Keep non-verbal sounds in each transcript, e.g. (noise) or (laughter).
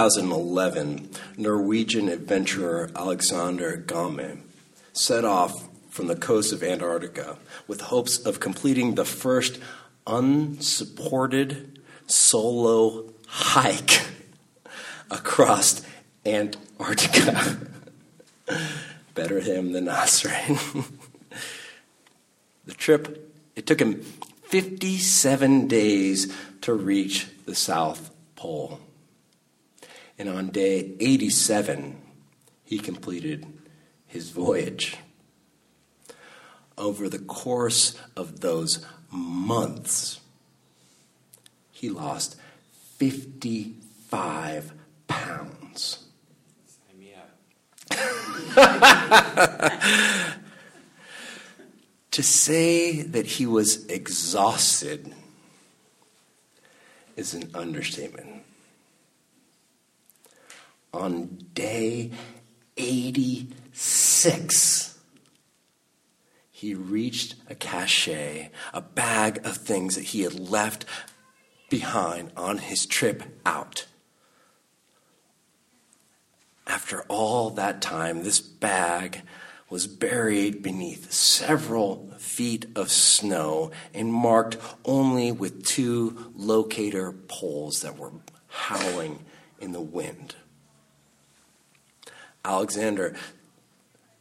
2011, Norwegian adventurer Alexander Gamme set off from the coast of Antarctica with hopes of completing the first unsupported solo hike (laughs) across Antarctica. (laughs) Better him than us, (laughs) right? the trip, it took him 57 days to reach the South Pole. And on day 87, he completed his voyage. Over the course of those months, he lost 55 pounds. (laughs) to say that he was exhausted is an understatement. On day 86, he reached a cache, a bag of things that he had left behind on his trip out. After all that time, this bag was buried beneath several feet of snow and marked only with two locator poles that were howling in the wind. Alexander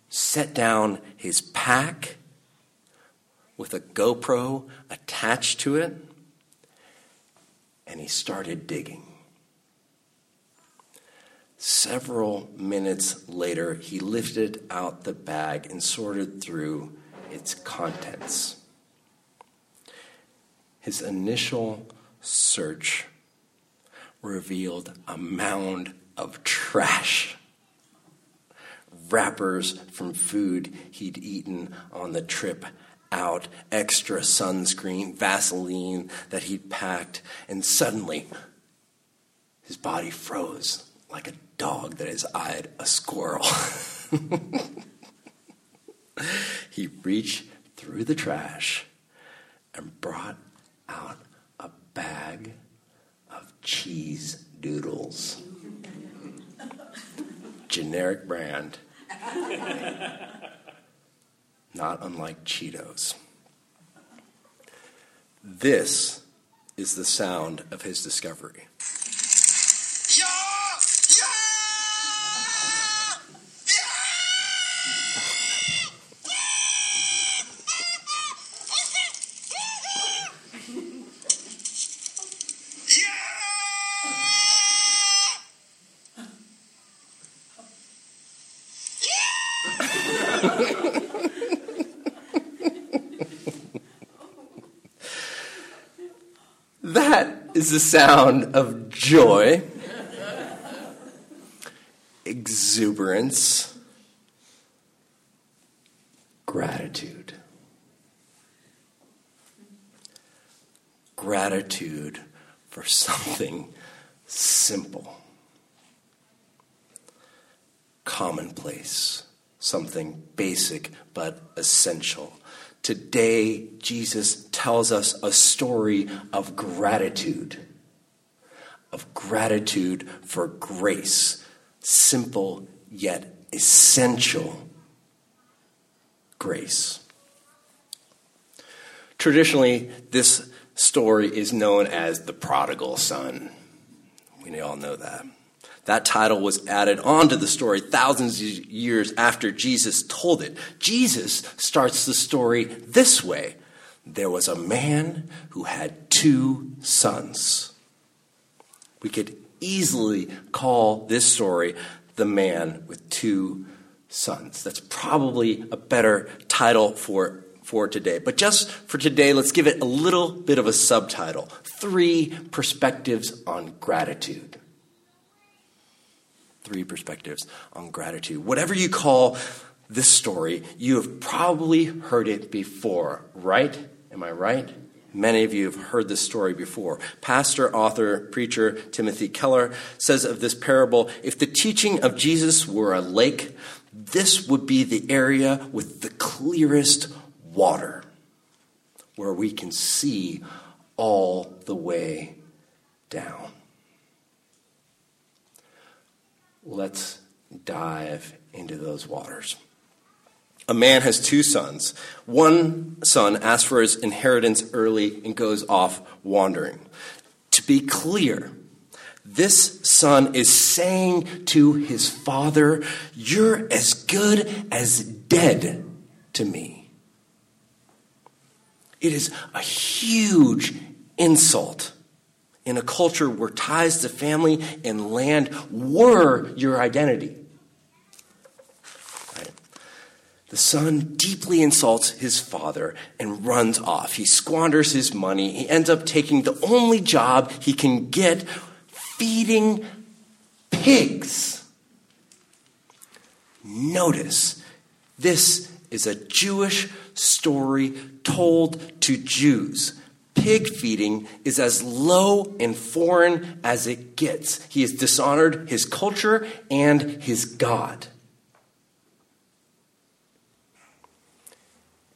set down his pack with a GoPro attached to it and he started digging. Several minutes later, he lifted out the bag and sorted through its contents. His initial search revealed a mound of trash. Wrappers from food he'd eaten on the trip out, extra sunscreen, Vaseline that he'd packed, and suddenly his body froze like a dog that has eyed a squirrel. (laughs) he reached through the trash and brought out a bag of cheese doodles. Generic brand. (laughs) Not unlike Cheetos. This is the sound of his discovery. That is the sound of joy, exuberance, gratitude. Gratitude for something simple, commonplace something basic but essential. Today, Jesus tells us a story of gratitude, of gratitude for grace, simple yet essential grace. Traditionally, this story is known as the prodigal son. We all know that. That title was added onto the story thousands of years after Jesus told it. Jesus starts the story this way There was a man who had two sons. We could easily call this story The Man with Two Sons. That's probably a better title for for today. But just for today, let's give it a little bit of a subtitle Three Perspectives on Gratitude three perspectives on gratitude. Whatever you call this story, you have probably heard it before, right? Am I right? Many of you have heard this story before. Pastor, author, preacher Timothy Keller says of this parable if the teaching of Jesus were a lake, this would be the area with the clearest water where we can see all the way down. Let's dive into those waters. A man has two sons. One son asks for his inheritance early and goes off wandering. To be clear, this son is saying to his father, You're as good as dead to me. It is a huge insult in a culture where ties to family and land were your identity. The son deeply insults his father and runs off. He squanders his money. He ends up taking the only job he can get feeding pigs. Notice, this is a Jewish story told to Jews. Pig feeding is as low and foreign as it gets. He has dishonored his culture and his God.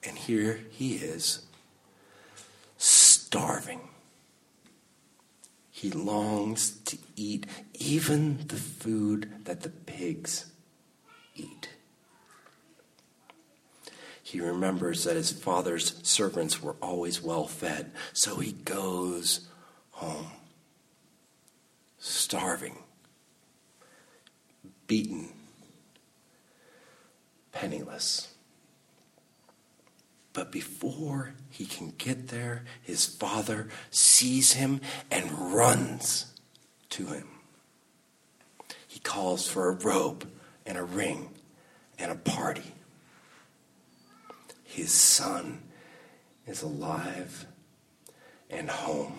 And here he is, starving. He longs to eat even the food that the pigs eat. He remembers that his father's servants were always well fed, so he goes home, starving, beaten, penniless. But before he can get there, his father sees him and runs to him. He calls for a robe and a ring and a party. His son is alive and home.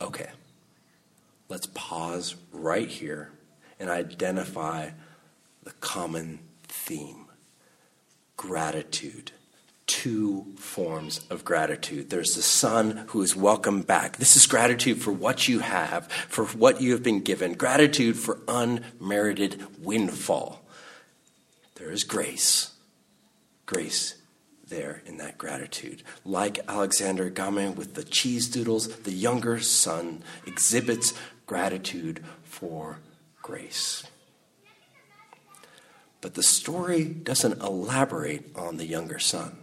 Okay, let's pause right here and identify the common theme gratitude. Two forms of gratitude. There's the son who is welcome back. This is gratitude for what you have, for what you have been given, gratitude for unmerited windfall. There is grace. Grace there in that gratitude. Like Alexander Gamme with the cheese doodles, the younger son exhibits gratitude for grace. But the story doesn't elaborate on the younger son.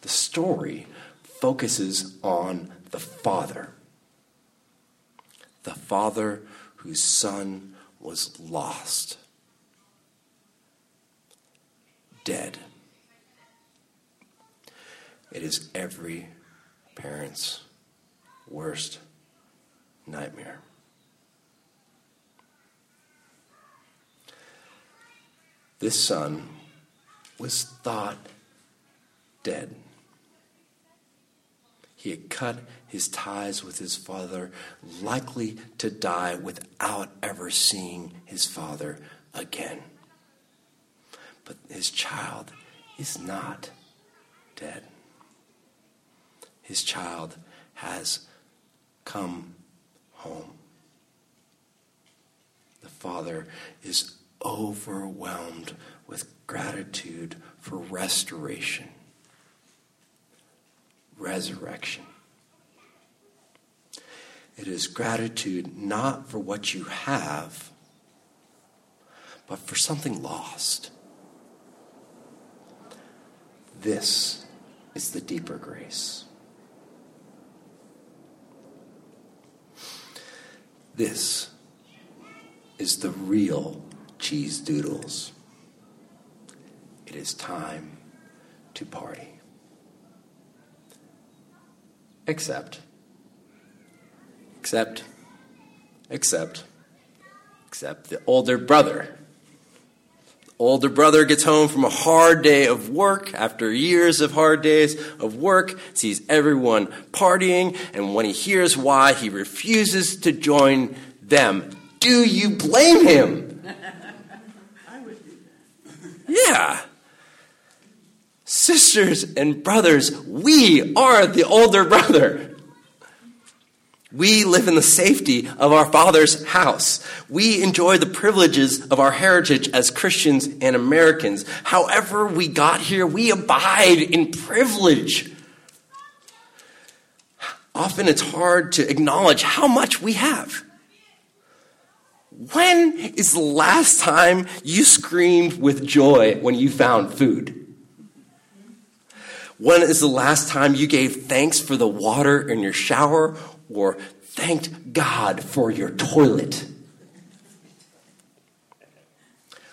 The story focuses on the father. The father whose son was lost, dead. It is every parent's worst nightmare. This son was thought dead. He had cut his ties with his father, likely to die without ever seeing his father again. But his child is not dead. His child has come home. The father is overwhelmed with gratitude for restoration, resurrection. It is gratitude not for what you have, but for something lost. This is the deeper grace. This is the real cheese doodles. It is time to party. Except, except, except, except the older brother. Older brother gets home from a hard day of work after years of hard days of work, sees everyone partying, and when he hears why, he refuses to join them. Do you blame him? Yeah. Sisters and brothers, we are the older brother. We live in the safety of our Father's house. We enjoy the privileges of our heritage as Christians and Americans. However, we got here, we abide in privilege. often it's hard to acknowledge how much we have. When is the last time you screamed with joy when you found food? When is the last time you gave thanks for the water in your shower or thanked God for your toilet?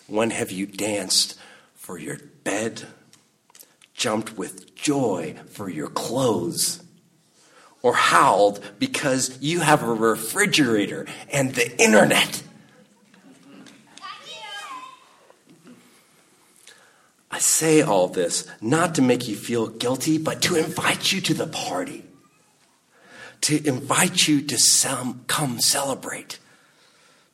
When have you danced for your bed, jumped with joy for your clothes, or howled because you have a refrigerator and the internet? I say all this not to make you feel guilty, but to invite you to the party, to invite you to come celebrate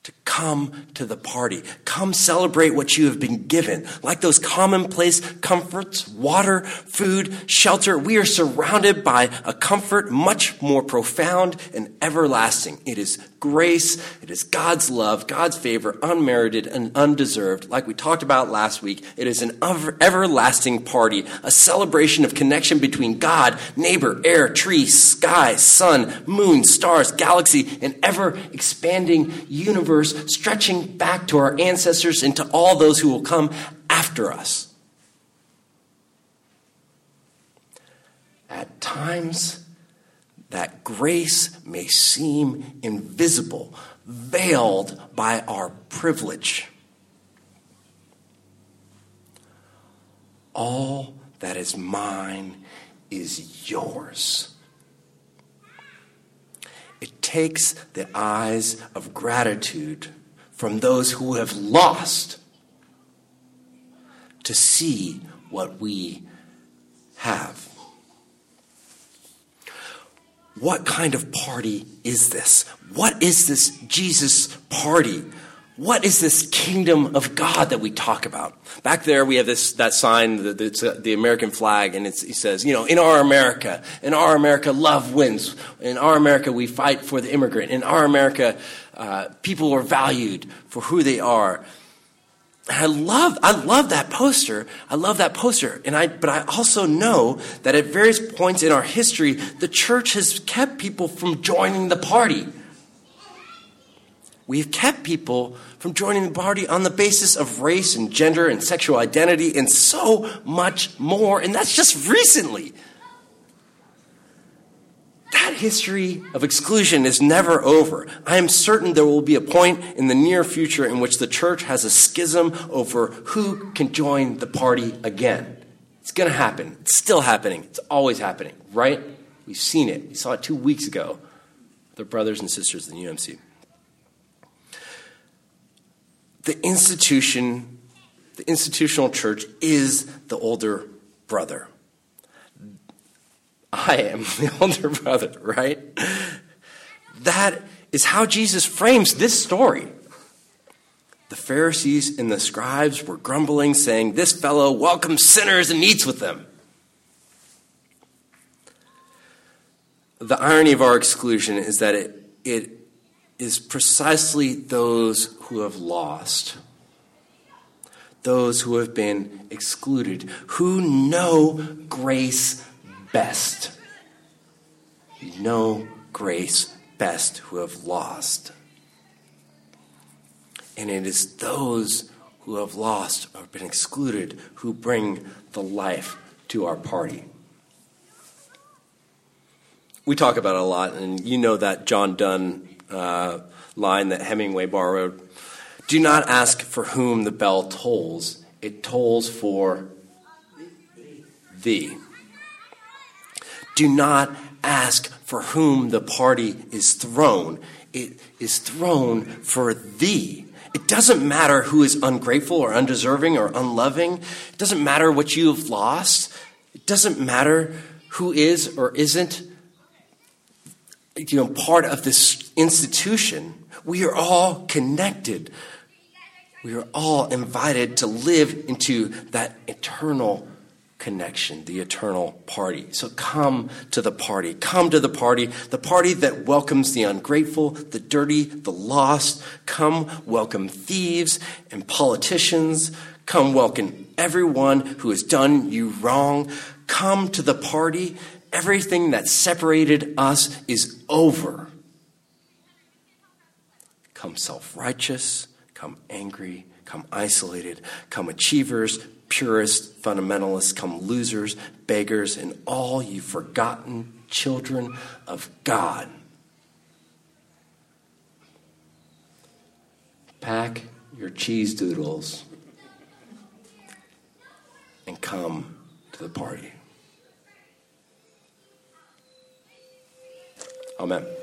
to come to the party. Come celebrate what you have been given. Like those commonplace comforts, water, food, shelter, we are surrounded by a comfort much more profound and everlasting. It is grace, it is God's love, God's favor, unmerited and undeserved. Like we talked about last week, it is an everlasting party, a celebration of connection between God, neighbor, air, tree, sky, sun, moon, stars, galaxy, an ever expanding universe stretching back to our ancestors and to all those who will come after us. At times, that grace may seem invisible, veiled by our privilege. All that is mine is yours. Takes the eyes of gratitude from those who have lost to see what we have. What kind of party is this? What is this Jesus party? What is this kingdom of God that we talk about? Back there, we have this that sign that's uh, the American flag, and it says, you know, in our America, in our America, love wins. In our America, we fight for the immigrant. In our America, uh, people are valued for who they are. I love, I love that poster. I love that poster. And I, but I also know that at various points in our history, the church has kept people from joining the party. We've kept people from joining the party on the basis of race and gender and sexual identity and so much more. And that's just recently that history of exclusion is never over. I am certain there will be a point in the near future in which the church has a schism over who can join the party again. It's going to happen. It's still happening. It's always happening, right? We've seen it. We saw it two weeks ago. The brothers and sisters in the UMC. The institution, the institutional church is the older brother. I am (laughs) the older brother, right? That is how Jesus frames this story. The Pharisees and the scribes were grumbling, saying, This fellow welcomes sinners and eats with them. The irony of our exclusion is that it, it is precisely those who have lost, those who have been excluded, who know grace best. know grace best who have lost. And it is those who have lost or been excluded who bring the life to our party. We talk about it a lot, and you know that John Donne uh, line that Hemingway borrowed. Do not ask for whom the bell tolls, it tolls for thee. Do not ask for whom the party is thrown. It is thrown for thee. It doesn't matter who is ungrateful or undeserving or unloving. It doesn't matter what you have lost. It doesn't matter who is or isn't you know part of this institution. We are all connected. We are all invited to live into that eternal connection, the eternal party. So come to the party. Come to the party, the party that welcomes the ungrateful, the dirty, the lost. Come welcome thieves and politicians. Come welcome everyone who has done you wrong. Come to the party Everything that separated us is over. Come self righteous, come angry, come isolated, come achievers, purists, fundamentalists, come losers, beggars, and all you forgotten children of God. Pack your cheese doodles and come to the party. Amen.